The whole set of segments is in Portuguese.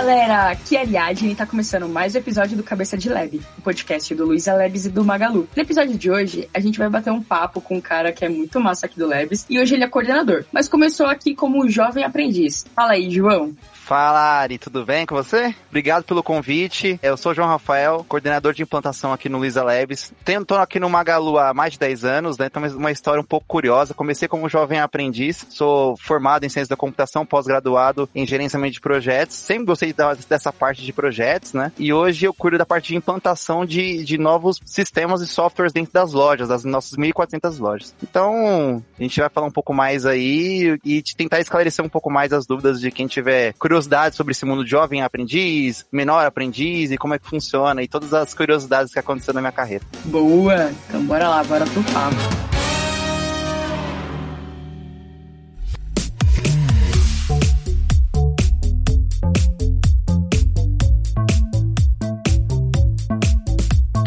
galera, aqui é Ariadne e tá começando mais um episódio do Cabeça de Lab, o podcast do Luiza Labs e do Magalu. No episódio de hoje, a gente vai bater um papo com um cara que é muito massa aqui do Labs e hoje ele é coordenador, mas começou aqui como jovem aprendiz. Fala aí, João. Fala, Ari, tudo bem com você? Obrigado pelo convite. Eu sou João Rafael, coordenador de implantação aqui no Luiza Labs. Tô aqui no Magalu há mais de 10 anos, né? Então, uma história um pouco curiosa. Comecei como jovem aprendiz, sou formado em ciência da computação, pós-graduado em gerenciamento de projetos. Sempre gostei dessa parte de projetos, né? E hoje eu cuido da parte de implantação de, de novos sistemas e softwares dentro das lojas, das nossas 1.400 lojas. Então, a gente vai falar um pouco mais aí e tentar esclarecer um pouco mais as dúvidas de quem tiver curiosidade curiosidades sobre esse mundo jovem aprendiz, menor aprendiz e como é que funciona e todas as curiosidades que aconteceram na minha carreira. Boa! Então bora lá, bora pro papo.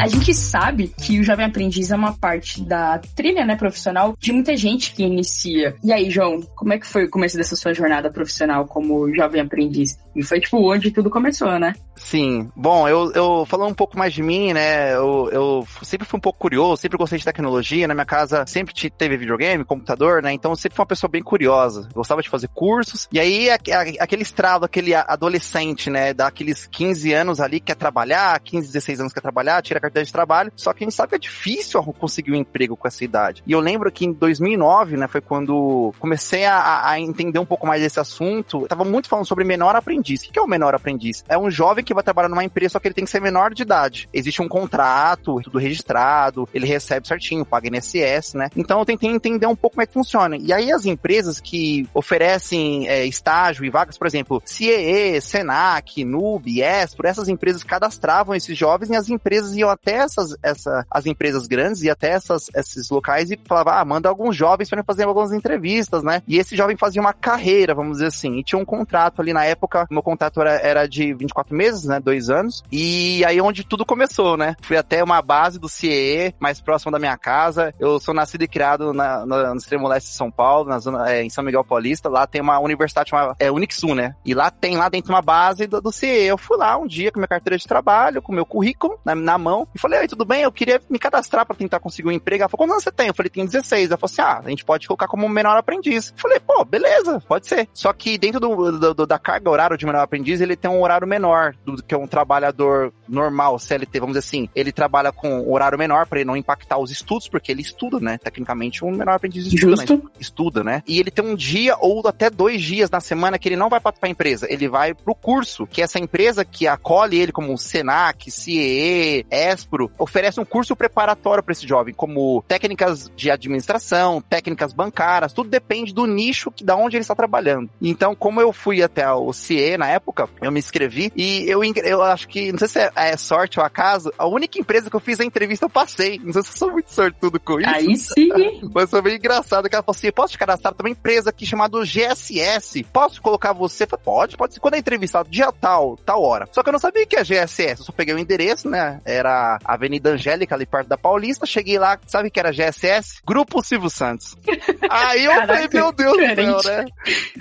A gente sabe que o Jovem Aprendiz é uma parte da trilha, né, profissional de muita gente que inicia. E aí, João, como é que foi o começo dessa sua jornada profissional como Jovem Aprendiz? E foi, tipo, onde tudo começou, né? Sim. Bom, eu, eu falando um pouco mais de mim, né, eu, eu sempre fui um pouco curioso, sempre gostei de tecnologia. Na minha casa sempre teve videogame, computador, né, então sempre fui uma pessoa bem curiosa. Gostava de fazer cursos. E aí, aquele estrado, aquele adolescente, né, daqueles 15 anos ali, quer trabalhar, 15, 16 anos quer trabalhar, tira a carteira de trabalho, só que a gente sabe que é difícil conseguir um emprego com essa idade. E eu lembro que em 2009, né, foi quando comecei a, a entender um pouco mais desse assunto. Eu tava muito falando sobre menor aprendiz. O que é o menor aprendiz? É um jovem que vai trabalhar numa empresa, só que ele tem que ser menor de idade. Existe um contrato, tudo registrado, ele recebe certinho, paga INSS, né? Então eu tentei entender um pouco como é que funciona. E aí as empresas que oferecem é, estágio e vagas, por exemplo, CIE, Senac, Nub, Espro, essas empresas cadastravam esses jovens e as empresas iam até essas, essa, as empresas grandes e até essas, esses locais e falava, ah, manda alguns jovens para fazer algumas entrevistas, né? E esse jovem fazia uma carreira, vamos dizer assim, e tinha um contrato ali na época, meu contrato era, era de 24 meses, né? Dois anos. E aí onde tudo começou, né? Fui até uma base do CIE, mais próximo da minha casa. Eu sou nascido e criado na, na, no extremo leste de São Paulo, na zona, é, em São Miguel Paulista. Lá tem uma universidade chamada é, Unixu, né? E lá tem lá dentro uma base do, do CIE. Eu fui lá um dia com minha carteira de trabalho, com meu currículo na, na mão, e falei, oi, tudo bem? Eu queria me cadastrar para tentar conseguir um emprego. Ela falou, quantos anos você tem? Eu falei, tem 16. Ela falou assim, ah, a gente pode colocar como menor aprendiz. Eu falei, pô, beleza, pode ser. Só que dentro do, do, da carga horária de menor aprendiz, ele tem um horário menor do que um trabalhador normal, CLT, vamos dizer assim. Ele trabalha com horário menor para ele não impactar os estudos, porque ele estuda, né? Tecnicamente, um menor aprendiz estuda, Justo. Né? Estuda, né? E ele tem um dia ou até dois dias na semana que ele não vai para a empresa, ele vai pro curso, que essa empresa que acolhe ele como Senac, CIE, Oferece um curso preparatório para esse jovem, como técnicas de administração, técnicas bancárias, tudo depende do nicho que da onde ele está trabalhando. Então, como eu fui até o CIE na época, eu me inscrevi e eu, eu acho que, não sei se é, é sorte ou acaso, a única empresa que eu fiz a entrevista eu passei. Não sei se eu sou muito sortudo com isso. Aí sim. Mas foi bem engraçado que ela falou assim: posso te cadastrar também empresa aqui chamada GSS? Posso colocar você? Falei, pode, pode ser. Quando é entrevistado, dia tal, tal hora. Só que eu não sabia que é GSS. Eu só peguei o endereço, né? Era Avenida Angélica, ali perto da Paulista. Cheguei lá, sabe que era GSS? Grupo Silvio Santos. aí eu Caraca, falei, meu Deus diferente. do céu, né?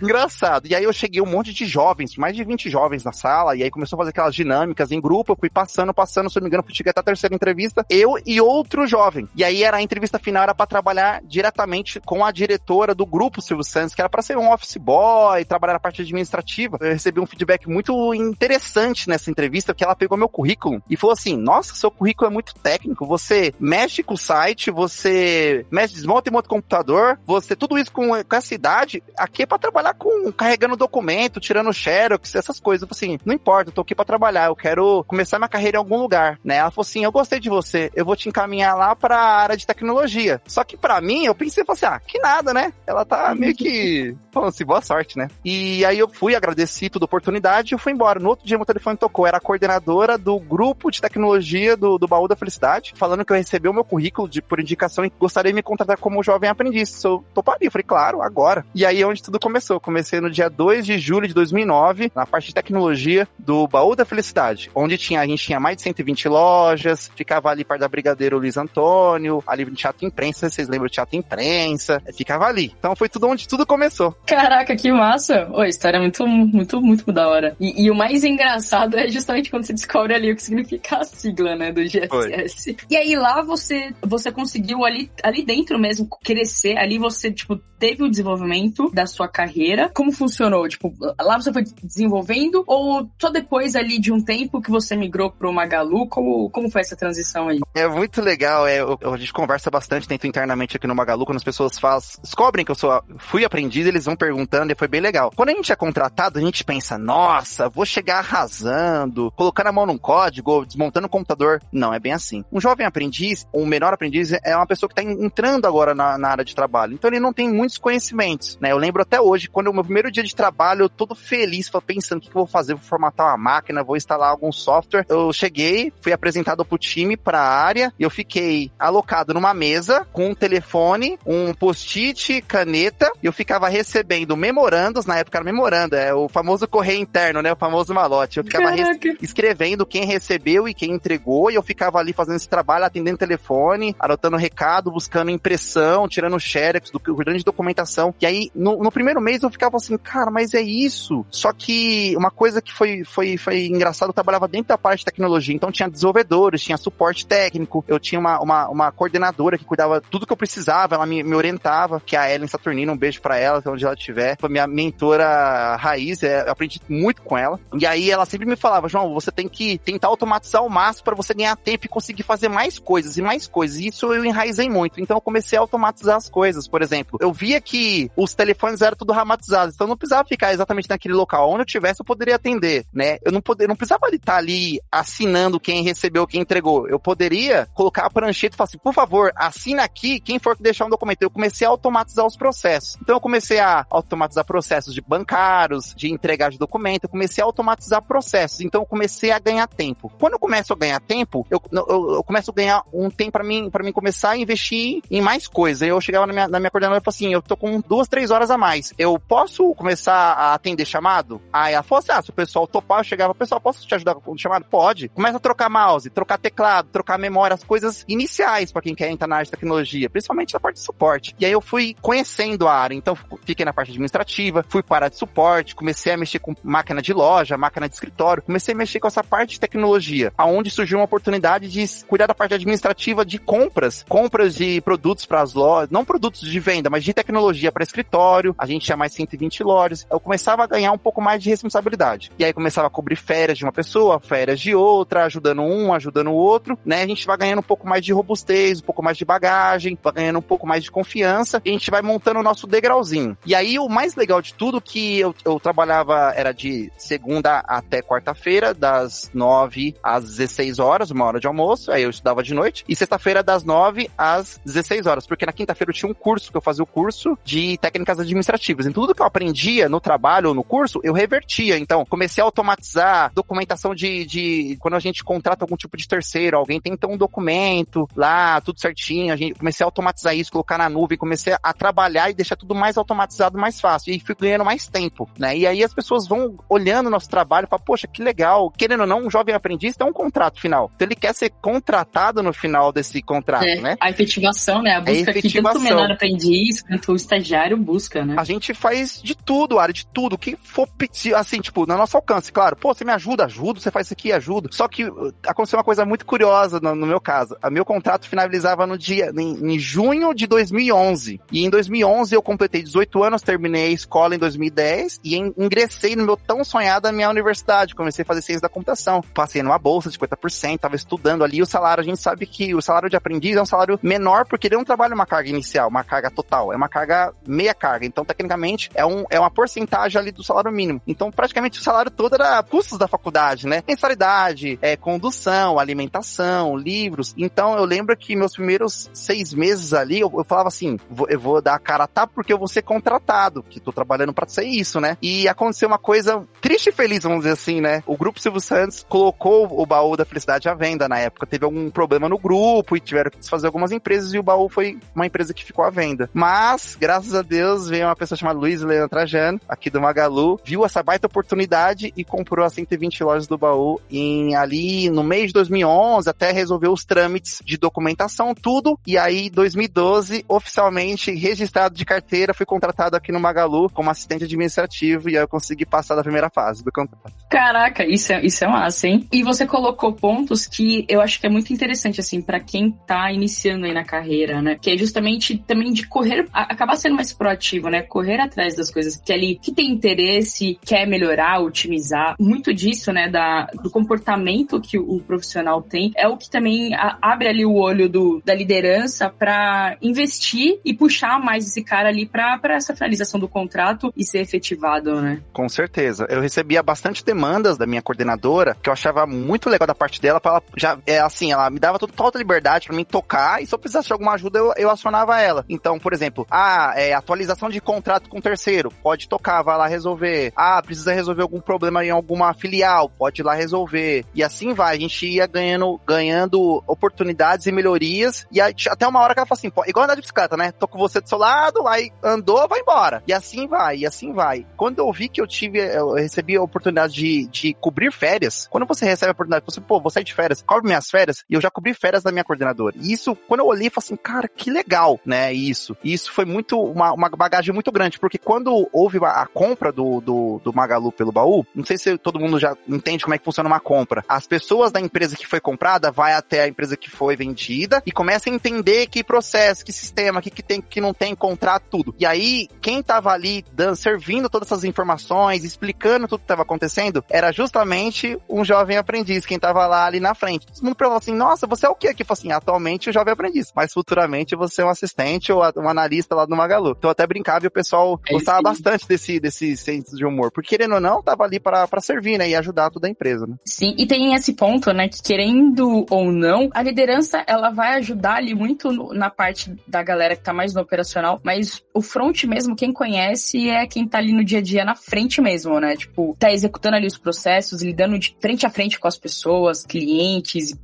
Engraçado. E aí eu cheguei um monte de jovens, mais de 20 jovens na sala, e aí começou a fazer aquelas dinâmicas em grupo. Eu fui passando, passando, se não me engano, fui chegar até a terceira entrevista. Eu e outro jovem. E aí era a entrevista final, era para trabalhar diretamente com a diretora do grupo Silvio Santos, que era para ser um office boy, trabalhar na parte administrativa. Eu recebi um feedback muito interessante nessa entrevista, que ela pegou meu currículo e falou assim: Nossa, seu currículo é muito técnico. Você mexe com o site, você mexe, desmonta e monta o computador, você tudo isso com, com essa idade, aqui é pra trabalhar com carregando documento, tirando xerox, essas coisas. Eu falei assim, não importa, eu tô aqui pra trabalhar, eu quero começar minha carreira em algum lugar, né? Ela falou assim, eu gostei de você, eu vou te encaminhar lá pra área de tecnologia. Só que para mim, eu pensei, assim, ah, que nada, né? Ela tá meio que falando assim, boa sorte, né? E aí eu fui, agradeci toda a oportunidade e fui embora. No outro dia meu telefone tocou, era a coordenadora do grupo de tecnologia do, do Baú da Felicidade, falando que eu recebi o meu currículo de, por indicação e gostaria de me contratar como jovem aprendiz. Eu toparia, eu falei, claro, agora. E aí é onde tudo começou. Comecei no dia 2 de julho de 2009, na parte de tecnologia do Baú da Felicidade, onde tinha, a gente tinha mais de 120 lojas, ficava ali perto da Brigadeiro Luiz Antônio, ali no Teatro Imprensa, vocês lembram do Teatro Imprensa, ficava ali. Então foi tudo onde tudo começou. Caraca, que massa! Ô, história é muito, muito, muito da hora. E, e, o mais engraçado é justamente quando você descobre ali o que significa a sigla, né, do GSS. Foi. E aí lá você, você conseguiu ali, ali dentro mesmo crescer, ali você, tipo, teve o desenvolvimento da sua carreira. Como funcionou? Tipo, lá você foi desenvolvendo ou só depois ali de um tempo que você migrou pro Magalu? Como, como foi essa transição aí? É muito legal, é, a gente conversa bastante dentro internamente aqui no Magalu, quando as pessoas faz, descobrem que eu sou, fui aprendiz, eles vão perguntando e foi bem legal. Quando a gente é contratado, a gente pensa, nossa, vou chegar arrasando, colocando a mão num código, desmontando o computador. Não, é bem assim. Um jovem aprendiz, um menor aprendiz, é uma pessoa que está entrando agora na, na, área de trabalho. Então ele não tem muitos conhecimentos, né? Eu lembro até hoje, quando o meu primeiro dia de trabalho, eu todo feliz, pensando o que, que eu vou fazer, vou formatar uma máquina, vou instalar algum software. Eu cheguei, fui apresentado pro time, pra área, e eu fiquei alocado numa mesa com um telefone, um post-it, caneta, e eu ficava recebendo memorandos, na época era memorando, é o famoso correio interno, né? O famoso malote. Eu ficava escrevendo quem recebeu e quem entregou, e eu ficava ali fazendo esse trabalho, atendendo telefone, anotando recado, buscando impressão, tirando xerox do grande documentação. E aí, no, no, primeiro mês eu ficava assim, cara, mas é isso. Só que uma coisa que foi, foi, foi engraçado, eu trabalhava dentro da parte de tecnologia, então tinha desenvolvedores, tinha suporte técnico, eu tinha uma, uma, uma coordenadora que cuidava tudo que eu precisava, ela me, me orientava, que é a Ellen Saturnino, um beijo para ela, onde ela estiver. Foi minha mentora raiz, é, eu aprendi muito com ela. E aí ela sempre me falava, João, você tem que tentar automatizar o máximo para você ganhar tempo e conseguir fazer mais coisas e mais coisas. E isso eu enraizei muito. Então eu comecei a automatizar as coisas. Por exemplo, eu via que os telefones eram tudo ramatizados, então eu não precisava ficar exatamente naquele local. Onde eu tivesse, eu poderia atender, né? Eu não, poder, não precisava estar ali assinando quem recebeu, quem entregou. Eu poderia colocar a prancheta e falar assim, por favor, assina aqui quem for que deixar um documento. Eu comecei a automatizar os processos. Então eu comecei a automatizar processos de bancários, de entregar de documento, eu comecei a automatizar processos. Então eu comecei a ganhar tempo. Quando eu começo a ganhar tempo, eu, eu, eu começo a ganhar um tempo para mim, para mim começar a investir em mais coisas. Eu chegava na minha, na minha coordenadora e falava assim, eu tô com duas, três horas a mais. Eu posso começar a atender chamado? Aí ela falou assim, ah, se o pessoal topar, eu chegava, pessoal, posso te ajudar com o chamado? Pode. Começa a trocar mouse, trocar teclado, trocar memória, as coisas iniciais para quem quer entrar na área de tecnologia, principalmente na parte de suporte. E aí eu fui conhecendo a área, então fiquei na parte administrativa, fui para de suporte, comecei a mexer com máquina de loja, máquina de escritório, comecei a mexer com essa parte de tecnologia, aonde surgiu uma oportunidade de cuidar da parte administrativa de compras, compras de produtos para as lojas, não produtos de venda, mas de tecnologia para escritório. A gente tinha mais 120 lojas. Eu começava a ganhar um pouco mais de responsabilidade. E aí começava a cobrir férias de uma pessoa, férias de outra, ajudando um, ajudando o outro, né? A gente vai ganhando um pouco mais de robustez, um pouco mais de bagagem, vai ganhando um pouco mais de confiança e a gente vai montando o nosso degrauzinho. E aí o mais legal de tudo que eu, eu trabalhava era de segunda até quarta-feira, das 9 às 16 horas, uma hora de almoço, aí eu estudava de noite, e sexta-feira das 9 às 16 horas, porque na quinta-feira eu tinha um curso, que eu fazia o curso de técnicas administrativas. Então tudo que eu aprendia no trabalho ou no curso, eu revertia. Então, comecei a automatizar documentação de, de quando a gente contrata algum tipo de terceiro, alguém tem então um documento lá, tudo certinho, a gente comecei a automatizar isso, colocar na nuvem, comecei a trabalhar e deixar tudo mais automatizado, mais fácil. E fui ganhando mais tempo, né? E aí as pessoas vão olhando o nosso trabalho e falam, poxa, que legal. Querendo ou não, um jovem aprendiz tem um contrato final. Então ele quer ser contratado no final desse contrato, é, né? A efetivação, né? A busca a que tanto o menor aprendiz quanto o estagiário busca, né? A gente faz de tudo, área de tudo. O que for pedir, assim, tipo, no nosso alcance, claro. Pô, você me ajuda, ajudo, você faz isso aqui, ajudo. Só que uh, aconteceu uma coisa muito curiosa no, no meu caso. O meu contrato finalizava no dia, em, em junho de 2011. E em 2011 eu completei 18 anos, terminei a escola em 2010 e ingressei no meu tão sonhado minha universidade. Comecei a fazer ciência da computação. Passei numa bolsa de 50%, tava estudando ali. O salário, a gente sabe que o salário de aprendiz é um salário menor porque ele não trabalha uma carga inicial, uma carga total. É uma carga meia carga. Então, tecnicamente, é, um, é uma porcentagem ali do salário mínimo. Então, praticamente o salário todo era custos da faculdade, né? Mensalidade, é, condução, alimentação, livros. Então, eu lembro que meus primeiros seis meses ali, eu, eu falava assim, vou, eu vou dar a cara a tapa porque eu vou ser contratado, que tô trabalhando para ser isso, né? E aconteceu uma coisa triste e feliz, vamos dizer assim, né? O Grupo Silvio Santos colocou o baú da felicidade à venda na época. Teve algum problema no grupo e tiveram que desfazer algumas empresas e o baú foi uma empresa que ficou à venda. Mas, graças a Deus, veio uma pessoa chamada Luiz Leandro Trajano, aqui do Magalu, viu essa baita oportunidade e comprou as 120 lojas do baú em ali no mês de 2011 até resolver os trâmites de documentação, tudo. E aí, 2012, oficialmente registrado de carteira, fui contratado aqui no Magalu como assistente administrativo e aí eu consegui passar da primeira fase do contrato. Caraca, isso é, isso é massa, hein? E você colocou pontos que eu acho que é muito interessante, assim, para quem tá iniciando aí na carreira, né? Que é justamente também de correr, acabar sendo mais proativo, né? Correr atrás das coisas que ali, que tem interesse, quer melhorar, otimizar. Muito disso, né, da, do comportamento que o, o profissional tem, é o que também a, abre ali o olho do, da liderança para investir e puxar mais esse cara ali para essa finalização do contrato e ser efetivado, né? Com certeza. Eu recebia bastante demandas da minha coordenadora, que eu achava muito legal da parte dela, para ela já, é assim, ela me dava toda a liberdade para mim tocar e se eu precisasse de alguma ajuda, eu, eu acionava ela. Então, por exemplo, ah, é, atualização de contrato com terceiro, pode tocar, vai lá resolver. Ah, precisa resolver algum problema em alguma filial, pode ir lá resolver. E assim vai, a gente ia ganhando, ganhando oportunidades e melhorias, e até uma hora que ela fala assim, pô, igual andar de bicicleta, né? Tô com você do seu lado, e andou, vai embora. E assim vai, e assim vai. Quando eu vi que eu tive, eu recebi a oportunidade de, de cobrir férias, quando você recebe a oportunidade, você, pô, vou sair de férias, cobre minhas férias, e eu já cobri férias da minha coordenadora. E isso, quando eu olhei, eu falei assim, cara, que legal, né? Isso. E isso foi muito, uma, uma bagagem muito grande, porque quando houve a, a compra do, do, do Magalu pelo baú, não sei se todo mundo já entende como é que funciona uma compra. As pessoas da empresa que foi comprada vai até a empresa que foi vendida e começa a entender que processo, que sistema, que, que tem, que não tem contrato, tudo. E aí, quem tava ali dando, servindo todas essas informações, explicando tudo que estava acontecendo, era justamente um jovem aprendiz, quem tava lá ali na frente. Todo mundo perguntou assim, nossa, você é o quê? Falei assim, atualmente o jovem aprendiz, mas futuramente você é um assistente ou um analista lá do Magalu. Então até brincava e o pessoal é gostava bastante desse, desse senso de humor, porque querendo ou não, tava ali para servir, né, e ajudar toda a empresa, né? Sim, e tem esse ponto, né, que querendo ou não, a liderança, ela vai ajudar ali muito no, na parte da galera que tá mais no operacional, mas o front mesmo, quem conhece é quem tá ali no dia a dia na frente mesmo, né, tipo, tá executando ali os processos, lidando de frente a frente com as pessoas, clientes,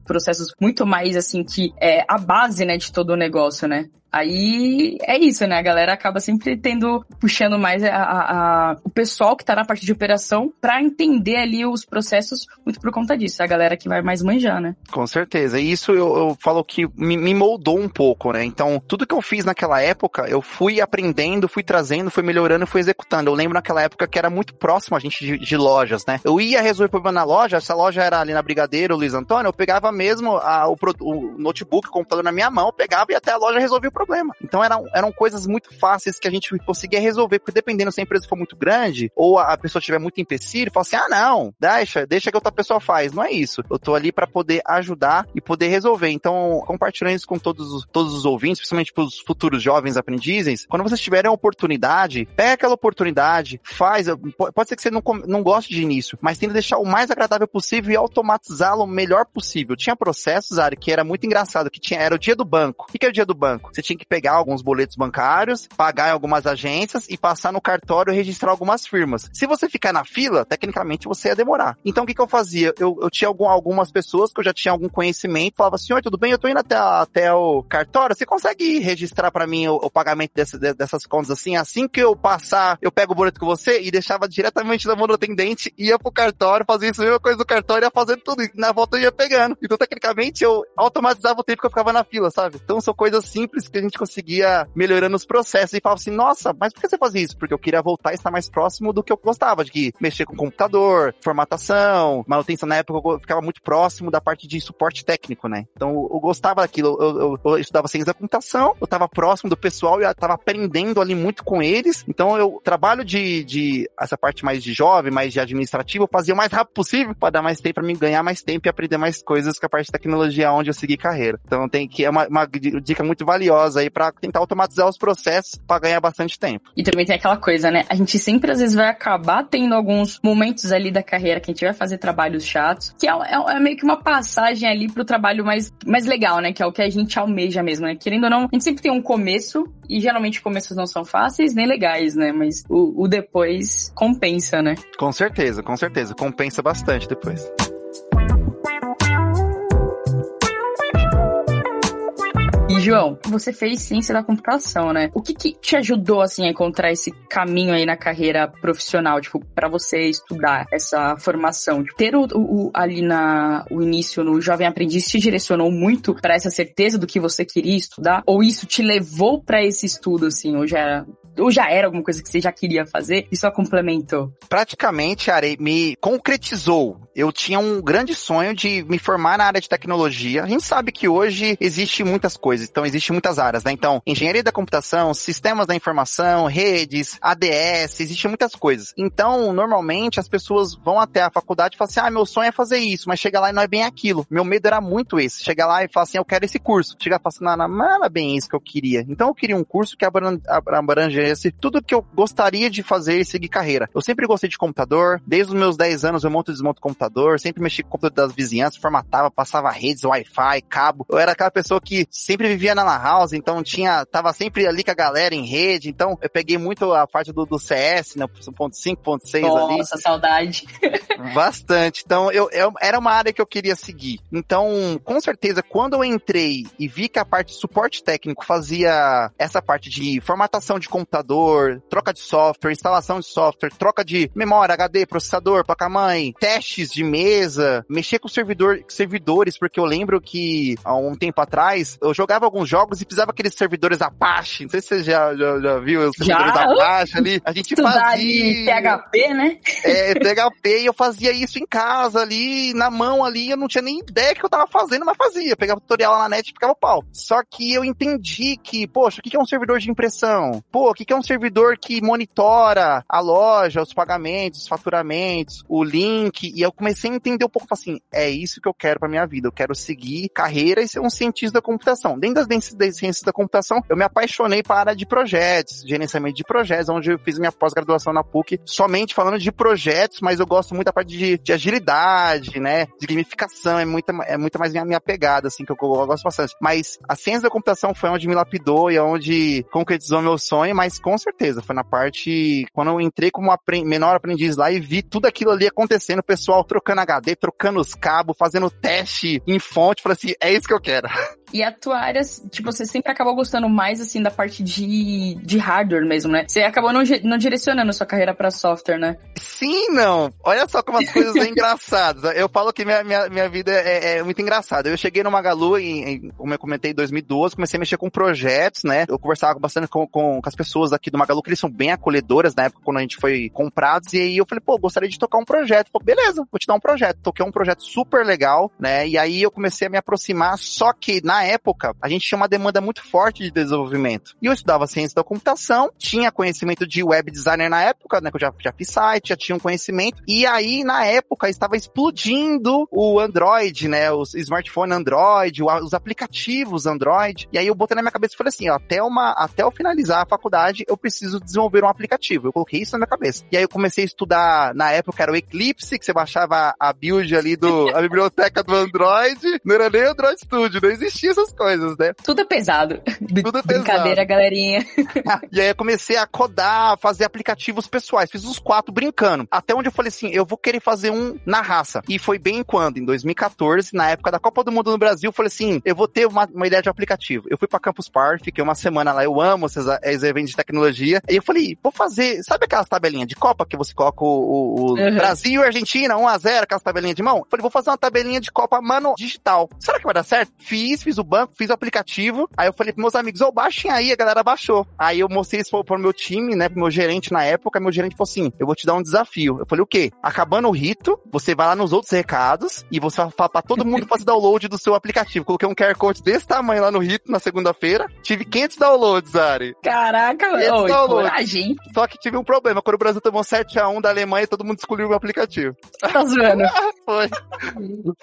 processos muito mais, assim, que é a base, né, de todo o negócio, né? Aí é isso, né? A galera acaba sempre tendo, puxando mais a, a, a o pessoal que tá na parte de operação para entender ali os processos muito por conta disso. A galera que vai mais manjar, né? Com certeza. E isso eu, eu falo que me, me, moldou um pouco, né? Então, tudo que eu fiz naquela época, eu fui aprendendo, fui trazendo, fui melhorando, fui executando. Eu lembro naquela época que era muito próximo a gente de, de lojas, né? Eu ia resolver problema na loja, essa loja era ali na Brigadeiro, Luiz Antônio, eu pegava mesmo a, o, o notebook, o computador na minha mão, pegava e até a loja resolvia o problema. Então eram, eram coisas muito fáceis que a gente conseguia resolver, porque dependendo se a empresa for muito grande ou a pessoa tiver muito empecilho, fala assim: ah, não, deixa, deixa que outra pessoa faz. Não é isso. Eu tô ali para poder ajudar e poder resolver. Então, compartilhando isso com todos os, todos os ouvintes, principalmente para os futuros jovens aprendizes, quando vocês tiverem a oportunidade, pega aquela oportunidade, faz. Pode ser que você não, não goste de início, mas tenta deixar o mais agradável possível e automatizá-lo o melhor possível. Tinha processos, Ari, que era muito engraçado, que tinha, era o dia do banco. O que é o dia do banco? Você tinha que pegar alguns boletos bancários, pagar em algumas agências e passar no cartório e registrar algumas firmas. Se você ficar na fila, tecnicamente você ia demorar. Então o que, que eu fazia? Eu, eu tinha algum, algumas pessoas que eu já tinha algum conhecimento, falava assim, oi, tudo bem? Eu tô indo até, até o cartório, você consegue registrar para mim o, o pagamento desse, dessas contas assim? Assim que eu passar, eu pego o boleto com você e deixava diretamente na mão do atendente, ia pro cartório, fazia isso, mesma coisa do cartório, ia fazendo tudo, e na volta eu ia pegando. Então, tecnicamente, eu automatizava o tempo que eu ficava na fila, sabe? Então, são coisas simples que a gente conseguia melhorando os processos e falava assim, nossa, mas por que você fazia isso? Porque eu queria voltar e estar mais próximo do que eu gostava, de mexer com computador, formatação, manutenção. Na época eu ficava muito próximo da parte de suporte técnico, né? Então eu gostava daquilo. Eu, eu, eu estudava ciência da computação, eu estava próximo do pessoal e eu estava aprendendo ali muito com eles. Então eu trabalho de, de essa parte mais de jovem, mais de administrativo, eu fazia o mais rápido possível para dar mais tempo para mim ganhar mais tempo e aprender mais coisas com a parte de tecnologia onde eu segui carreira. Então tem que é uma, uma dica muito valiosa aí para tentar automatizar os processos para ganhar bastante tempo. E também tem aquela coisa, né? A gente sempre às vezes vai acabar tendo alguns momentos ali da carreira que a gente vai fazer trabalhos chatos, que é, é, é meio que uma passagem ali pro trabalho mais, mais legal, né? Que é o que a gente almeja mesmo, né? Querendo ou não, a gente sempre tem um começo, e geralmente começos não são fáceis nem legais, né? Mas o, o depois compensa, né? Com certeza, com certeza. Compensa bastante depois. João, você fez ciência da computação, né? O que, que te ajudou, assim, a encontrar esse caminho aí na carreira profissional, tipo, para você estudar essa formação? Tipo, ter o, o, ali na, o início no Jovem Aprendiz te direcionou muito para essa certeza do que você queria estudar? Ou isso te levou para esse estudo, assim, ou já ou já era alguma coisa que você já queria fazer e só complementou? Praticamente, Are, me concretizou. Eu tinha um grande sonho de me formar na área de tecnologia. A gente sabe que hoje existe muitas coisas, então existe muitas áreas, né? Então, engenharia da computação, sistemas da informação, redes, ADS, existe muitas coisas. Então, normalmente as pessoas vão até a faculdade e falam assim: "Ah, meu sonho é fazer isso", mas chega lá e não é bem aquilo. Meu medo era muito esse, chegar lá e falar assim: "Eu quero esse curso". Chegar e falar assim: "Não, não, bem isso que eu queria". Então, eu queria um curso que abrange esse tudo que eu gostaria de fazer e seguir carreira. Eu sempre gostei de computador, desde os meus 10 anos eu monto e desmonto computador, sempre mexi com o computador das vizinhanças, formatava, passava redes, Wi-Fi, cabo. Eu era aquela pessoa que sempre vivia na lan house, então tinha, tava sempre ali com a galera em rede, então eu peguei muito a parte do, do CS, né, 1.5, ali. Nossa, saudade. Bastante. Então, eu, eu, era uma área que eu queria seguir. Então, com certeza, quando eu entrei e vi que a parte de suporte técnico fazia essa parte de formatação de computador, troca de software, instalação de software, troca de memória, HD, processador, placa-mãe, testes de mesa, mexer com servidor, servidores, porque eu lembro que há um tempo atrás eu jogava alguns jogos e precisava aqueles servidores Apache. Não sei se você já, já, já viu os servidores já? Apache ali. A gente fazia. PHP, né? É, PHP, e eu fazia isso em casa ali, na mão ali, eu não tinha nem ideia que eu tava fazendo, mas fazia. Pegava tutorial lá na net e ficava pau. Só que eu entendi que, poxa, o que é um servidor de impressão? Pô, o que é um servidor que monitora a loja, os pagamentos, os faturamentos, o link? E eu comecei a entender um pouco assim, é isso que eu quero pra minha vida. Eu quero seguir carreira e ser um cientista da computação. Dentro das ciências da computação, eu me apaixonei para a área de projetos, gerenciamento de projetos, onde eu fiz minha pós-graduação na PUC, somente falando de projetos, mas eu gosto muito da parte de, de agilidade, né? De gamificação, é muita, é muita mais minha, minha pegada, assim, que eu, eu, gosto bastante. Mas a ciência da computação foi onde me lapidou e onde concretizou meu sonho, mas com certeza foi na parte, quando eu entrei como apre menor aprendiz lá e vi tudo aquilo ali acontecendo, o pessoal trocando HD, trocando os cabos, fazendo teste em fonte, falei assim, é isso que eu quero. E a tua área, tipo, você sempre acabou gostando mais, assim, da parte de, de hardware mesmo, né? Você acabou não, não direcionando a sua carreira para software, né? Sim, não. Olha só como as coisas são engraçadas. Eu falo que minha, minha, minha vida é, é muito engraçada. Eu cheguei no Magalu, em, em, como eu comentei, em 2012, comecei a mexer com projetos, né? Eu conversava bastante com, com, com as pessoas aqui do Magalu, que eles são bem acolhedoras na época, quando a gente foi comprados, e aí eu falei, pô, gostaria de tocar um projeto. Pô, beleza, vou te dar um projeto. Toquei um projeto super legal, né? E aí eu comecei a me aproximar, só que na época, a gente tinha uma demanda muito forte de desenvolvimento. E eu estudava ciência da computação, tinha conhecimento de web designer na época, né? Que eu já, já fiz site, já tinha um conhecimento. E aí, na época, estava explodindo o Android, né? Os smartphone Android, os aplicativos Android. E aí eu botei na minha cabeça e falei assim, ó, até uma, até eu finalizar a faculdade, eu preciso desenvolver um aplicativo. Eu coloquei isso na minha cabeça. E aí eu comecei a estudar, na época era o Eclipse, que você baixava a build ali do, a biblioteca do Android. Não era nem Android Studio, não existia essas coisas, né? Tudo é pesado. Tudo é Brincadeira, galerinha. e aí eu comecei a codar, fazer aplicativos pessoais. Fiz uns quatro brincando. Até onde eu falei assim, eu vou querer fazer um na raça. E foi bem quando? Em 2014, na época da Copa do Mundo no Brasil, eu falei assim, eu vou ter uma, uma ideia de aplicativo. Eu fui pra Campus Party, fiquei uma semana lá, eu amo esses, esses eventos de tecnologia. E eu falei, vou fazer, sabe aquelas tabelinhas de Copa que você coloca o, o, o uhum. Brasil e Argentina, 1x0, aquelas tabelinhas de mão? Eu falei, vou fazer uma tabelinha de Copa, mano, digital. Será que vai dar certo? Fiz, fiz o banco, fiz o aplicativo. Aí eu falei pros meus amigos, ô, oh, baixem aí, a galera baixou. Aí eu mostrei isso pro meu time, né, pro meu gerente na época, meu gerente falou assim, eu vou te dar um desafio. Eu falei, o quê? Acabando o rito, você vai lá nos outros recados e você vai falar pra todo mundo fazer download do seu aplicativo. Coloquei um QR Code desse tamanho lá no rito na segunda-feira. Tive 500 downloads, Ari. Caraca, 500 downloads. coragem. Só que tive um problema. Quando o Brasil tomou 7x1 da Alemanha, todo mundo excluiu o meu aplicativo. Tá zoando. foi.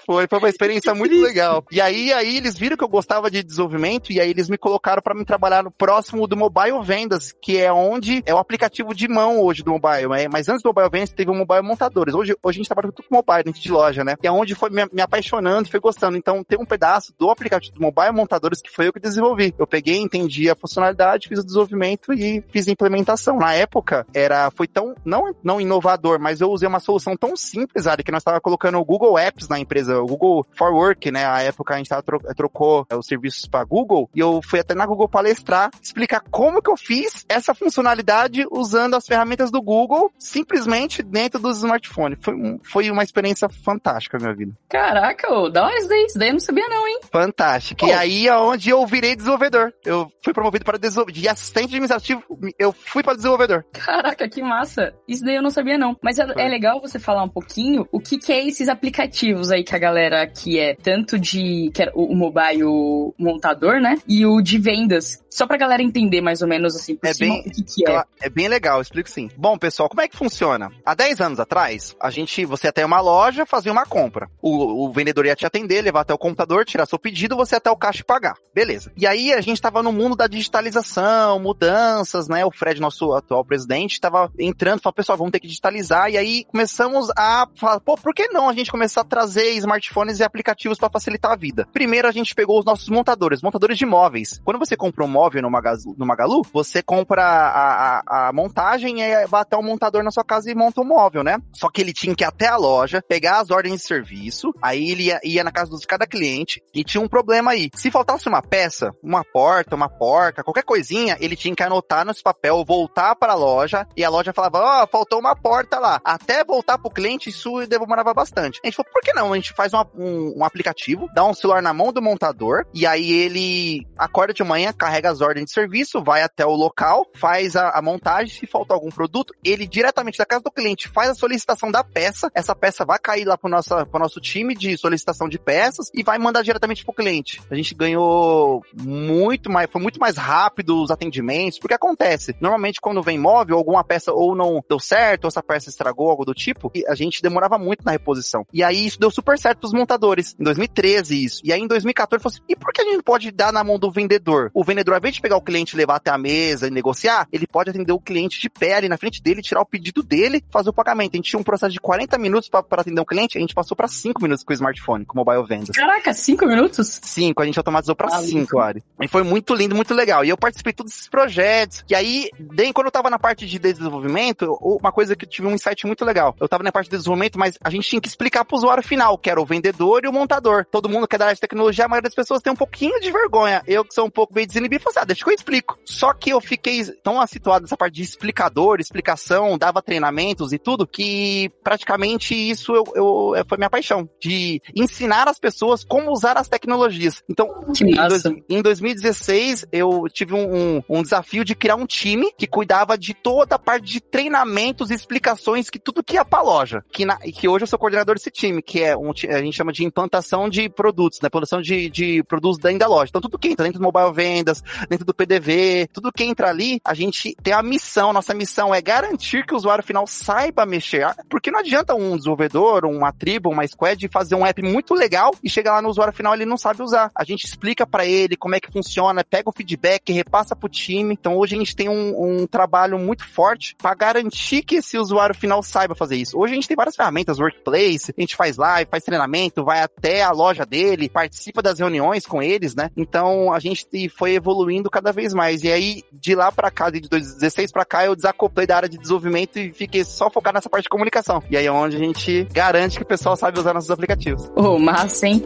Foi. Foi uma experiência muito legal. E aí, aí eles viram que eu gostava de desenvolvimento e aí eles me colocaram para me trabalhar no próximo do Mobile Vendas, que é onde é o aplicativo de mão hoje do mobile. Né? Mas antes do Mobile Vendas teve o Mobile Montadores. Hoje, hoje a gente trabalha tudo com mobile dentro de loja, né? E é onde foi me, me apaixonando, foi gostando. Então tem um pedaço do aplicativo do Mobile Montadores que foi eu que desenvolvi. Eu peguei, entendi a funcionalidade, fiz o desenvolvimento e fiz a implementação. Na época, era, foi tão, não, não inovador, mas eu usei uma solução tão simples, Ari, que nós estávamos colocando o Google Apps na empresa, o Google for Work, né? A época a gente tava, trocou comprou é, os serviços para Google e eu fui até na Google palestrar, explicar como que eu fiz essa funcionalidade usando as ferramentas do Google simplesmente dentro dos smartphones. Foi, foi uma experiência fantástica na minha vida. Caraca, ô, dá uma isso daí, isso daí eu não sabia não, hein? Fantástico. Oh. E aí é onde eu virei desenvolvedor. Eu fui promovido para de assistente administrativo, eu fui para desenvolvedor. Caraca, que massa. Isso daí eu não sabia não. Mas é, é legal você falar um pouquinho o que, que é esses aplicativos aí que a galera que é tanto de que é o mobile montador, né? E o de vendas. Só pra galera entender mais ou menos assim por é cima, bem, o que, que é. É bem legal, explico sim. Bom, pessoal, como é que funciona? Há 10 anos atrás, a gente, você até uma loja, fazia uma compra. O, o vendedor ia te atender, levar até o computador, tirar seu pedido, você até o caixa e pagar. Beleza. E aí a gente tava no mundo da digitalização, mudanças, né? O Fred, nosso atual presidente, estava entrando, falou, pessoal, vamos ter que digitalizar. E aí começamos a falar, pô, por que não a gente começar a trazer smartphones e aplicativos para facilitar a vida? Primeiro a gente pegou os nossos montadores, montadores de móveis. Quando você compra um móvel no Magalu, no Magalu você compra a, a, a montagem e vai até o montador na sua casa e monta um móvel, né? Só que ele tinha que ir até a loja, pegar as ordens de serviço, aí ele ia, ia na casa de cada cliente e tinha um problema aí. Se faltasse uma peça, uma porta, uma porca, qualquer coisinha, ele tinha que anotar nesse papel, voltar para a loja e a loja falava, ó, oh, faltou uma porta lá. Até voltar pro cliente, isso demorava bastante. A gente falou, por que não? A gente faz uma, um, um, aplicativo, dá um celular na mão do montador e aí ele acorda de manhã, carrega as ordens de serviço, vai até o local, faz a, a montagem, se falta algum produto, ele diretamente da casa do cliente faz a solicitação da peça, essa peça vai cair lá pro nosso, pro nosso time de solicitação de peças e vai mandar diretamente pro cliente. A gente ganhou muito mais, foi muito mais rápido os atendimentos, porque acontece, normalmente quando vem móvel, alguma peça ou não deu certo, ou essa peça estragou, algo do tipo, a gente demorava muito na reposição. E aí isso deu super certo pros montadores. Em 2013 isso. E aí em 2014 falou assim, e por que a gente pode dar na mão do vendedor? O vendedor, ao invés de pegar o cliente e levar até a mesa e negociar, ele pode atender o cliente de pé ali na frente dele, tirar o pedido dele, fazer o pagamento. A gente tinha um processo de 40 minutos para atender o cliente, a gente passou para 5 minutos com o smartphone, com o mobile vendas. Caraca, 5 minutos? 5, a gente automatizou para 5, Ari. E foi muito lindo, muito legal. E eu participei de todos esses projetos. E aí, bem, quando eu tava na parte de desenvolvimento, uma coisa que eu tive um insight muito legal. Eu tava na parte de desenvolvimento, mas a gente tinha que explicar pro usuário final, que era o vendedor e o montador. Todo mundo que é da área de tecnologia, a maioria das pessoas tem um pouquinho de vergonha. Eu que sou um pouco meio desinibido, ah, deixa que eu explico. Só que eu fiquei tão situado nessa parte de explicador, explicação, dava treinamentos e tudo, que praticamente isso eu, eu, foi minha paixão. De ensinar as pessoas como usar as tecnologias. Então, em, dois, em, 2016, eu tive um, um, um desafio de criar um time que cuidava de toda a parte de treinamentos e explicações que tudo que ia pra loja. Que, na, que hoje eu sou coordenador desse time, que é um a gente chama de implantação de produtos, né? Produção de, de produtos dentro da loja. Então tudo que entra dentro do mobile vendas, dentro do PDV, tudo que entra ali, a gente tem a missão, nossa missão é garantir que o usuário final saiba mexer. Porque não adianta um desenvolvedor, uma tribo, uma squad fazer um app muito legal e chegar lá no usuário final ele não sabe usar. A gente explica para ele como é que funciona, pega o feedback, repassa pro time. Então hoje a gente tem um, um trabalho muito forte para garantir que esse usuário final saiba fazer isso. Hoje a gente tem várias ferramentas, workplace, a gente faz live, faz treinamento, vai até a loja dele, participa das reuniões com eles, né? Então a gente foi evoluindo cada vez mais. E aí, de lá para cá, de 2016 para cá, eu desacoplei da área de desenvolvimento e fiquei só focado nessa parte de comunicação. E aí é onde a gente garante que o pessoal sabe usar nossos aplicativos. Oh, massa, hein?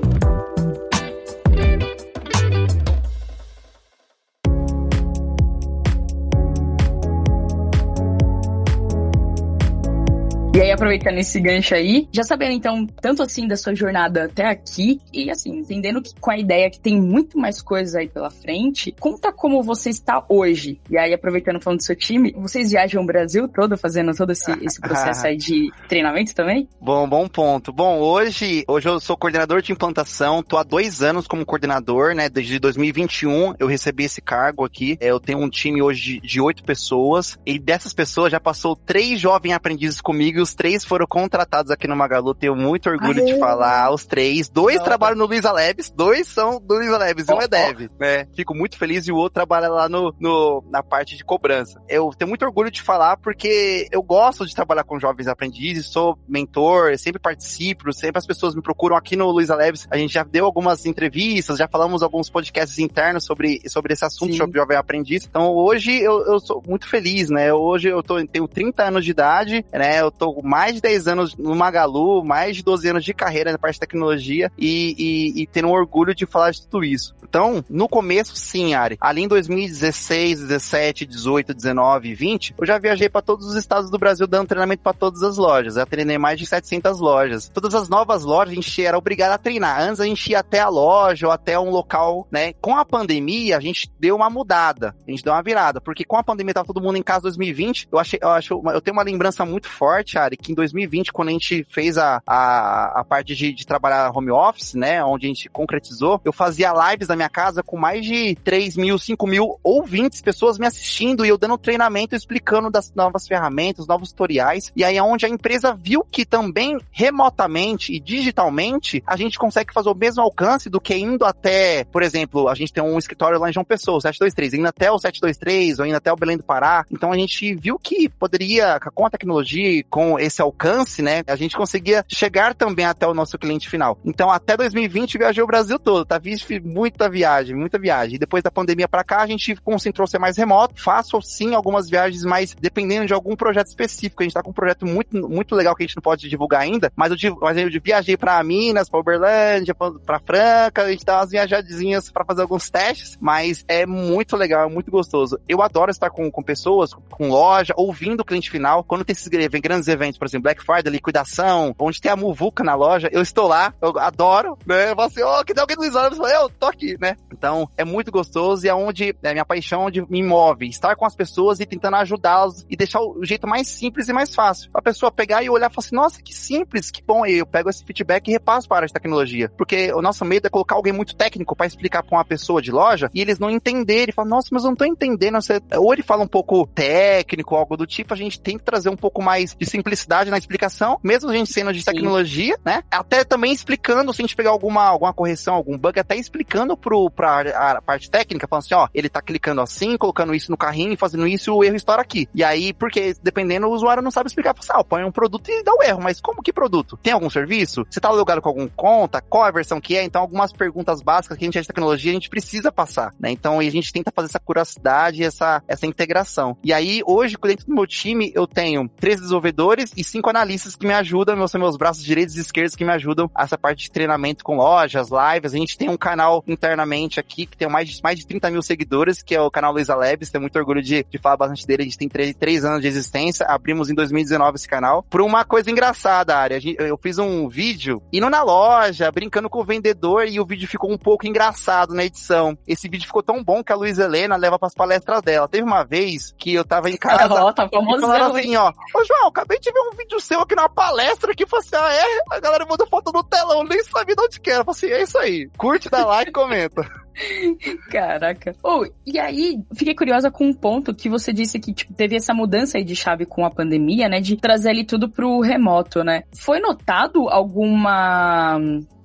E aí, aproveitando esse gancho aí, já sabendo então, tanto assim da sua jornada até aqui, e assim, entendendo que com a ideia que tem muito mais coisas aí pela frente, conta como você está hoje. E aí, aproveitando falando do seu time, vocês viajam o Brasil todo fazendo todo esse, esse processo aí de treinamento também? Bom, bom ponto. Bom, hoje, hoje eu sou coordenador de implantação, tô há dois anos como coordenador, né? Desde 2021 eu recebi esse cargo aqui. Eu tenho um time hoje de oito pessoas, e dessas pessoas já passou três jovens aprendizes comigo os três foram contratados aqui no Magalu. Tenho muito orgulho Aê. de falar. Os três. Dois Não, trabalham no Luiza Labs, dois são do Luiza Labs oh, um é dev. Oh. Né? Fico muito feliz e o outro trabalha lá no, no, na parte de cobrança. Eu tenho muito orgulho de falar porque eu gosto de trabalhar com jovens aprendizes, sou mentor, sempre participo, sempre as pessoas me procuram aqui no Luiza Labs. A gente já deu algumas entrevistas, já falamos alguns podcasts internos sobre, sobre esse assunto, Sim. sobre jovem aprendiz. Então hoje eu, eu sou muito feliz, né? Hoje eu tô, tenho 30 anos de idade, né? Eu tô mais de 10 anos no Magalu, mais de 12 anos de carreira na parte de tecnologia e, e, e tendo um orgulho de falar de tudo isso. Então, no começo, sim, Ari. Ali em 2016, 17, 18, 19 e 20, eu já viajei para todos os estados do Brasil dando treinamento para todas as lojas. Eu treinei mais de 700 lojas. Todas as novas lojas a gente era obrigado a treinar. Antes a gente ia até a loja ou até um local, né? Com a pandemia, a gente deu uma mudada. A gente deu uma virada. Porque com a pandemia tava todo mundo em casa 2020. Eu achei, eu acho, eu tenho uma lembrança muito forte, Ari, que em 2020, quando a gente fez a, a, a parte de, de trabalhar home office, né? Onde a gente concretizou, eu fazia lives na minha casa com mais de 3 mil, 5 mil ouvintes, pessoas me assistindo e eu dando treinamento explicando das novas ferramentas, novos tutoriais. E aí é onde a empresa viu que também remotamente e digitalmente a gente consegue fazer o mesmo alcance do que indo até, por exemplo, a gente tem um escritório lá em João Pessoa, 723, indo até o 723 ou indo até o Belém do Pará. Então a gente viu que poderia, com a tecnologia e esse alcance, né, a gente conseguia chegar também até o nosso cliente final. Então até 2020 viajei o Brasil todo, tá? Fiz muita viagem, muita viagem. Depois da pandemia para cá, a gente concentrou ser mais remoto. Faço sim algumas viagens, mas dependendo de algum projeto específico. A gente tá com um projeto muito, muito legal que a gente não pode divulgar ainda, mas eu, mas eu viajei para Minas, para Uberlândia, para Franca, a gente dá umas viajadinhas para fazer alguns testes, mas é muito legal, é muito gostoso. Eu adoro estar com, com pessoas, com loja, ouvindo o cliente final. Quando tem esses grandes eventos, por exemplo, Black Friday, liquidação, onde tem a muvuca na loja, eu estou lá, eu adoro, né? Eu falo assim, oh, que tem alguém do Luiz eu tô aqui, né? Então, é muito gostoso e é onde, é minha paixão onde me move, estar com as pessoas e tentando ajudá-las e deixar o jeito mais simples e mais fácil. A pessoa pegar e olhar e falar assim, nossa, que simples, que bom. E eu pego esse feedback e repasso para a área de tecnologia. Porque o nosso medo é colocar alguém muito técnico para explicar para uma pessoa de loja e eles não entenderem. Falam, nossa, mas eu não tô entendendo. Você... Ou ele fala um pouco técnico, algo do tipo, a gente tem que trazer um pouco mais de simplicidade na explicação, mesmo a gente sendo de Sim. tecnologia, né? Até também explicando, se a gente pegar alguma, alguma correção, algum bug, até explicando pro, pra a parte técnica, falando assim, ó, ele tá clicando assim, colocando isso no carrinho, fazendo isso, o erro estoura aqui. E aí, porque dependendo, o usuário não sabe explicar, fala assim, ah, põe um produto e dá o erro, mas como que produto? Tem algum serviço? Você tá logado com algum conta? Qual a versão que é? Então, algumas perguntas básicas que a gente é de tecnologia, a gente precisa passar, né? Então, a gente tenta fazer essa curiosidade, essa, essa integração. E aí, hoje, dentro do meu time, eu tenho três desenvolvedores e cinco analistas que me ajudam, são meus braços direitos e esquerdos que me ajudam essa parte de treinamento com lojas, lives. A gente tem um canal internamente aqui que tem mais de, mais de 30 mil seguidores, que é o canal Luiza Labs. Tenho muito orgulho de, de falar bastante dele. A gente tem três, três anos de existência. Abrimos em 2019 esse canal. Por uma coisa engraçada, área. Eu fiz um vídeo indo na loja, brincando com o vendedor, e o vídeo ficou um pouco engraçado na edição. Esse vídeo ficou tão bom que a Luiza Helena leva pras palestras dela. Teve uma vez que eu tava em casa. Oh, tá e falaram assim, ó. Ô, João, acabei de ver um vídeo seu aqui na palestra que você, assim, ah, é? A galera mandou foto no telão, nem sabia de onde que era. Falei assim, é isso aí. Curte, dá like e comenta. Caraca. Oh, e aí, fiquei curiosa com um ponto que você disse que tipo, teve essa mudança aí de chave com a pandemia, né? De trazer ali tudo pro remoto, né? Foi notado alguma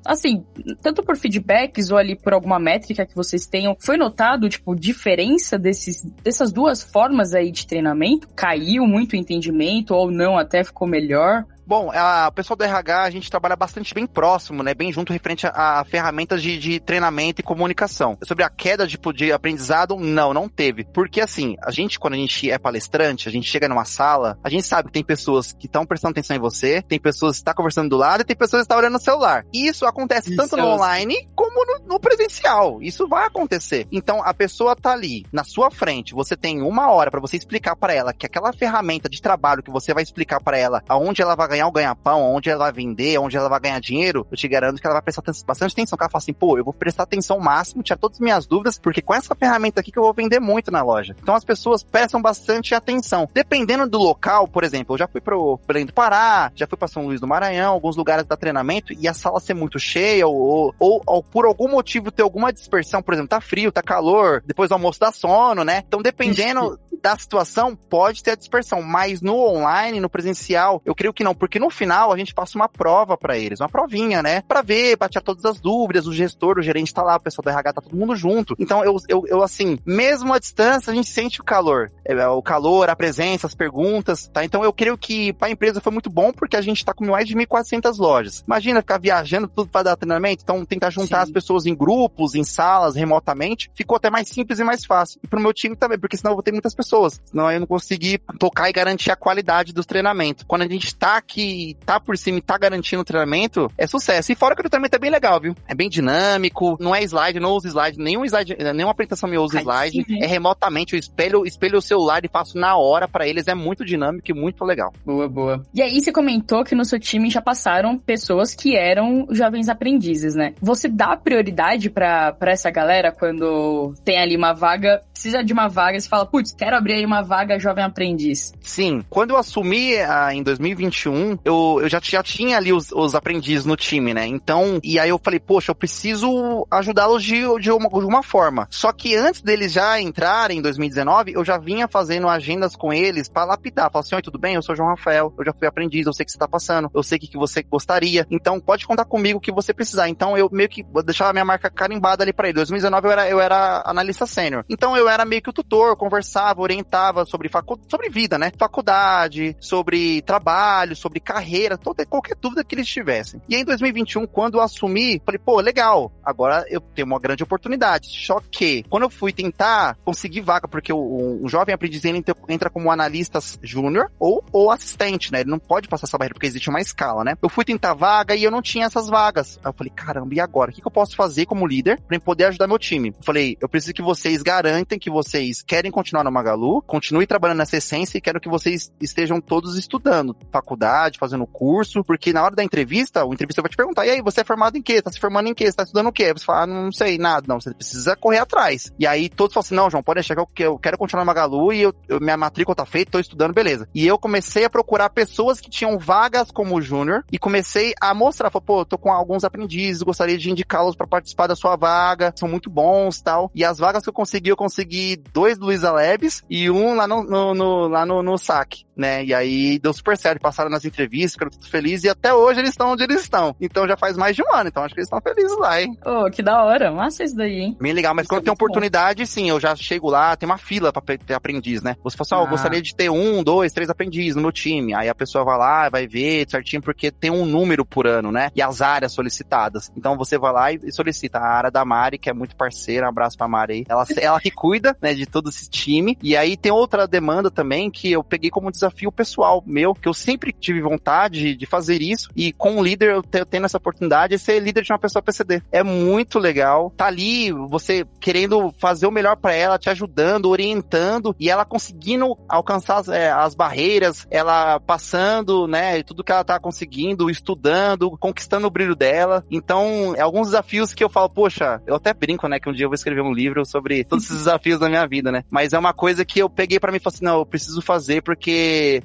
assim, tanto por feedbacks ou ali por alguma métrica que vocês tenham, foi notado, tipo, diferença desses, dessas duas formas aí de treinamento? Caiu muito o entendimento ou não, até ficou melhor? Bom, a, o pessoal do RH, a gente trabalha bastante bem próximo, né? Bem junto referente a, a ferramentas de, de, treinamento e comunicação. Sobre a queda de, de aprendizado, não, não teve. Porque assim, a gente, quando a gente é palestrante, a gente chega numa sala, a gente sabe que tem pessoas que estão prestando atenção em você, tem pessoas que estão conversando do lado e tem pessoas que estão olhando no celular. E isso acontece isso tanto no online como no, no, presencial. Isso vai acontecer. Então, a pessoa tá ali, na sua frente, você tem uma hora para você explicar para ela que aquela ferramenta de trabalho que você vai explicar para ela, aonde ela vai ganhar o ganha-pão, onde ela vai vender, onde ela vai ganhar dinheiro, eu te garanto que ela vai prestar bastante atenção. Que ela fala assim, pô, eu vou prestar atenção máximo, tirar todas as minhas dúvidas, porque com essa ferramenta aqui que eu vou vender muito na loja. Então as pessoas prestam bastante atenção. Dependendo do local, por exemplo, eu já fui pro Belém do Pará, já fui para São Luís do Maranhão, alguns lugares da treinamento, e a sala ser muito cheia, ou, ou, ou por algum motivo ter alguma dispersão, por exemplo, tá frio, tá calor, depois do almoço dá sono, né? Então, dependendo da situação, pode ter a dispersão, mas no online, no presencial, eu creio que não, porque no final a gente passa uma prova para eles, uma provinha, né? Para ver, tirar todas as dúvidas, o gestor, o gerente tá lá, o pessoal do RH tá todo mundo junto. Então eu, eu, eu assim, mesmo à distância, a gente sente o calor. É, é, o calor, a presença, as perguntas, tá? Então eu creio que para a empresa foi muito bom porque a gente tá com mais de 1.400 lojas. Imagina ficar viajando tudo para dar treinamento, então tentar juntar Sim. as pessoas em grupos, em salas, remotamente, ficou até mais simples e mais fácil. E pro meu time também, porque senão eu vou ter muitas pessoas pessoas. Senão eu não consegui tocar e garantir a qualidade dos treinamentos. Quando a gente tá aqui, tá por cima e tá garantindo o treinamento, é sucesso. E fora que o treinamento é bem legal, viu? É bem dinâmico, não é slide, não usa slide, nenhum slide, nenhuma apresentação me usa slide. É remotamente, eu espelho, espelho o celular e faço na hora para eles. É muito dinâmico e muito legal. Boa, boa. E aí você comentou que no seu time já passaram pessoas que eram jovens aprendizes, né? Você dá prioridade para essa galera quando tem ali uma vaga, precisa de uma vaga, você fala, putz, quero abrir aí uma vaga jovem aprendiz. Sim. Quando eu assumi ah, em 2021, eu, eu já, já tinha ali os, os aprendizes no time, né? Então, e aí eu falei, poxa, eu preciso ajudá-los de, de, uma, de uma forma. Só que antes deles já entrarem em 2019, eu já vinha fazendo agendas com eles para lapidar. Falar assim, oi, tudo bem? Eu sou João Rafael, eu já fui aprendiz, eu sei que você tá passando, eu sei que, que você gostaria. Então, pode contar comigo o que você precisar. Então, eu meio que vou deixar a minha marca carimbada ali para ele. 2019 eu era, eu era analista sênior. Então, eu era meio que o tutor, conversava, orientava sobre, facu sobre vida, né? Faculdade, sobre trabalho, sobre carreira, toda, qualquer dúvida que eles tivessem. E em 2021, quando eu assumi, falei, pô, legal, agora eu tenho uma grande oportunidade. Só que, quando eu fui tentar conseguir vaga, porque o, o jovem aprendiz entra como analista júnior ou, ou assistente, né? Ele não pode passar essa barreira porque existe uma escala, né? Eu fui tentar vaga e eu não tinha essas vagas. Aí eu falei, caramba, e agora? O que, que eu posso fazer como líder para poder ajudar meu time? Eu falei, eu preciso que vocês garantem que vocês querem continuar no Magalu, continue trabalhando nessa essência e quero que vocês estejam todos estudando, faculdade, fazendo curso, porque na hora da entrevista, o entrevistador vai te perguntar, e aí, você é formado em quê? Tá se formando em quê? Você tá estudando o quê? Você fala, ah, não sei nada. Não, você precisa correr atrás. E aí todos falam assim, não, João, pode deixar que eu, quero continuar no Magalu e eu, eu, minha matrícula tá feita, tô estudando, beleza. E eu comecei a procurar pessoas que tinham vagas como júnior e comecei a mostrar, falei, pô, tô com alguns aprendizes, gostaria de indicá-los para participar da sua vaga, são muito bons tal. E as vagas que eu consegui, eu consegui dois do Luiza Labs e um lá no, no, no lá no, no saque, né? E aí deu super certo, passaram nas entrevistas, ficaram tudo felizes e até hoje eles estão onde eles estão. Então já faz mais de um ano, então acho que eles estão felizes lá, hein? Oh, que da hora, massa isso daí, hein? Bem legal, mas isso quando é tem oportunidade, bom. sim, eu já chego lá, tem uma fila pra ter aprendiz, né? Você fala assim, ó, ah. eu gostaria de ter um, dois, três aprendizes no meu time. Aí a pessoa vai lá, vai ver certinho, porque tem um número por ano, né? E as áreas solicitadas. Então você vai lá e solicita a área da Mari, que é muito parceira, um abraço pra Mari aí. Ela, ela que cuida, né, de todo esse time. E aí tem outra demanda também que eu peguei como desafio pessoal meu, que eu sempre tive vontade de fazer isso. E com o líder, eu tendo essa oportunidade, é ser líder de uma pessoa PCD. É muito legal. Tá ali, você querendo fazer o melhor para ela, te ajudando, orientando, e ela conseguindo alcançar as, é, as barreiras, ela passando, né, tudo que ela tá conseguindo, estudando, conquistando o brilho dela. Então, é alguns desafios que eu falo, poxa, eu até brinco, né, que um dia eu vou escrever um livro sobre todos esses desafios da minha vida, né? Mas é uma coisa que eu peguei para mim e falei assim, não, eu preciso fazer porque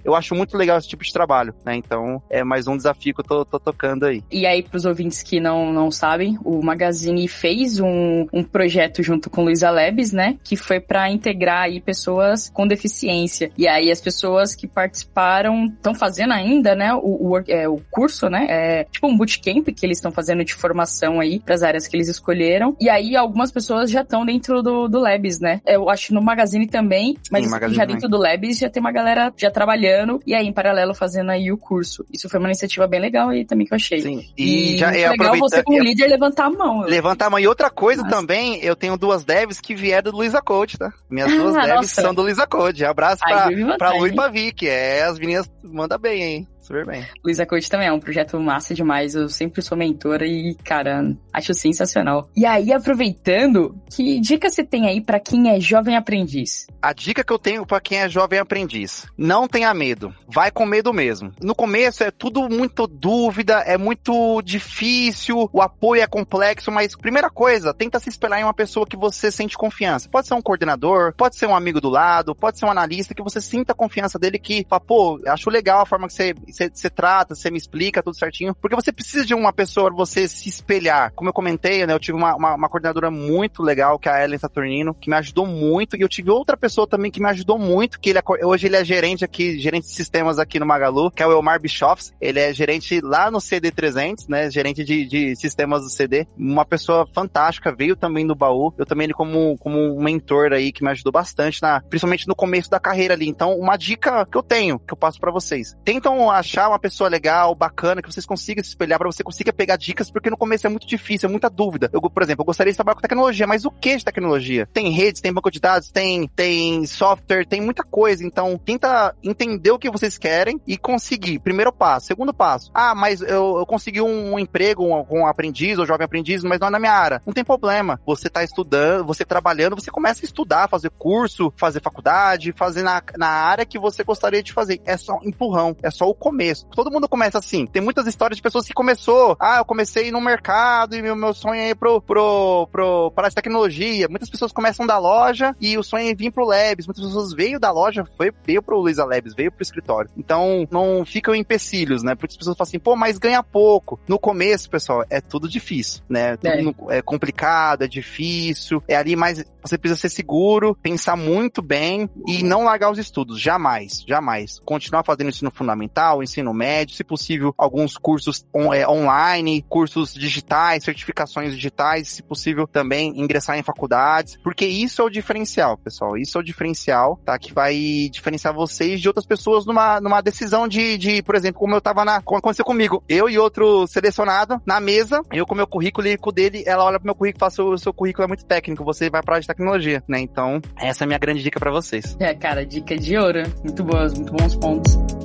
eu acho muito legal esse tipo de trabalho, né? Então, é mais um desafio que eu tô, tô tocando aí. E aí, pros ouvintes que não, não sabem, o Magazine fez um, um projeto junto com Luiza Labs, né? Que foi para integrar aí pessoas com deficiência. E aí, as pessoas que participaram estão fazendo ainda, né? O, o, é, o curso, né? É tipo um bootcamp que eles estão fazendo de formação aí para as áreas que eles escolheram. E aí, algumas pessoas já estão dentro do, do Labs, né? Eu acho no Magazine também, mas Sim, já dentro do Labs já tem uma galera já trabalhando e aí, em paralelo, fazendo aí o curso. Isso foi uma iniciativa bem legal aí também que eu achei. Sim, e, e já é legal você como líder levantar a mão. Levantar a mão. E outra coisa Nossa. também, eu tenho duas devs que vieram do Luiza Code, tá? Minhas duas ah, devs nossa. são do Luiza Code. Abraço Ai, pra, pra Lu e pra Vicky. É, as meninas mandam bem, hein? Super bem. Luiza Coach também é um projeto massa demais. Eu sempre sou mentora e, cara, acho sensacional. E aí, aproveitando, que dica você tem aí para quem é jovem aprendiz? A dica que eu tenho para quem é jovem aprendiz: não tenha medo. Vai com medo mesmo. No começo é tudo muito dúvida, é muito difícil, o apoio é complexo, mas primeira coisa, tenta se espelhar em uma pessoa que você sente confiança. Pode ser um coordenador, pode ser um amigo do lado, pode ser um analista que você sinta a confiança dele que, fala, pô, acho legal a forma que você você trata, você me explica tudo certinho, porque você precisa de uma pessoa você se espelhar. Como eu comentei, né, eu tive uma, uma, uma coordenadora muito legal, que é a Ellen Saturnino, que me ajudou muito, e eu tive outra pessoa também que me ajudou muito, que ele é, hoje ele é gerente aqui, gerente de sistemas aqui no Magalu, que é o Elmar Bischoffs, ele é gerente lá no CD300, né, gerente de, de sistemas do CD, uma pessoa fantástica, veio também do baú, eu também ele como, como um mentor aí, que me ajudou bastante, na, principalmente no começo da carreira ali, então uma dica que eu tenho, que eu passo para vocês, tentam achar uma pessoa legal, bacana, que vocês consigam se espelhar, para você consiga pegar dicas, porque no começo é muito difícil, é muita dúvida. Eu, por exemplo, eu gostaria de trabalhar com tecnologia, mas o que de tecnologia? Tem redes, tem banco de dados, tem, tem software, tem muita coisa. Então, tenta entender o que vocês querem e conseguir. Primeiro passo. Segundo passo. Ah, mas eu, eu consegui um, um emprego com um, um aprendiz ou jovem aprendiz, mas não é na minha área. Não tem problema. Você tá estudando, você trabalhando, você começa a estudar, fazer curso, fazer faculdade, fazer na, na área que você gostaria de fazer. É só empurrão, é só o começo. Todo mundo começa assim. Tem muitas histórias de pessoas que começou, ah, eu comecei no mercado e meu, meu sonho é ir pro, pro, pro, para a tecnologia. Muitas pessoas começam da loja e o sonho é vir pro Labs. Muitas pessoas veio da loja, foi, veio pro Luiza Labs, veio pro escritório. Então, não ficam empecilhos, né? Porque as pessoas falam assim, pô, mas ganha pouco. No começo, pessoal, é tudo difícil, né? É. é complicado, é difícil. É ali mais, você precisa ser seguro, pensar muito bem e não largar os estudos. Jamais, jamais. Continuar fazendo ensino fundamental, ensino médio, se possível, alguns cursos on, é, online, cursos digitais, certificações digitais, se possível também ingressar em faculdades, porque isso é o diferencial, pessoal. Isso é o diferencial, tá? Que vai diferenciar vocês de outras pessoas numa, numa decisão de, de, por exemplo, como eu tava na. Como aconteceu comigo. Eu e outro selecionado na mesa, eu com meu currículo e com dele, ela olha pro meu currículo e fala: o seu currículo é muito técnico, você vai pra área de tecnologia, né? Então, essa é a minha grande dica para vocês. É, cara, dica de ouro. Muito boas, muito bons pontos.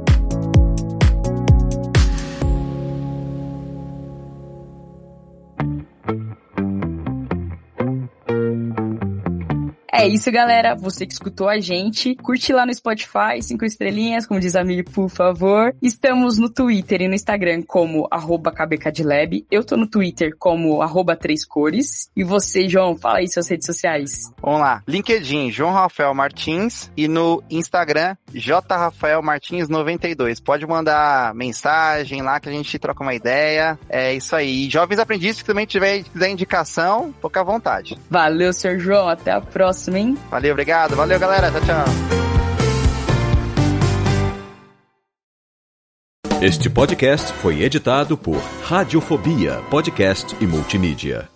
É isso, galera. Você que escutou a gente, curte lá no Spotify, cinco estrelinhas, como diz a Mi, por favor. Estamos no Twitter e no Instagram como arroba KBKDLab. Eu tô no Twitter como arroba três cores. E você, João, fala aí suas redes sociais. Vamos lá. LinkedIn, João Rafael Martins. E no Instagram, J. Rafael Martins 92. Pode mandar mensagem lá que a gente troca uma ideia. É isso aí. E jovens aprendizes que também tiver quiser indicação, à vontade. Valeu, Sr. João. Até a próxima próxima, hein? Valeu, obrigado. Valeu, galera. Tchau, tchau. Este podcast foi editado por Radiofobia, podcast e multimídia.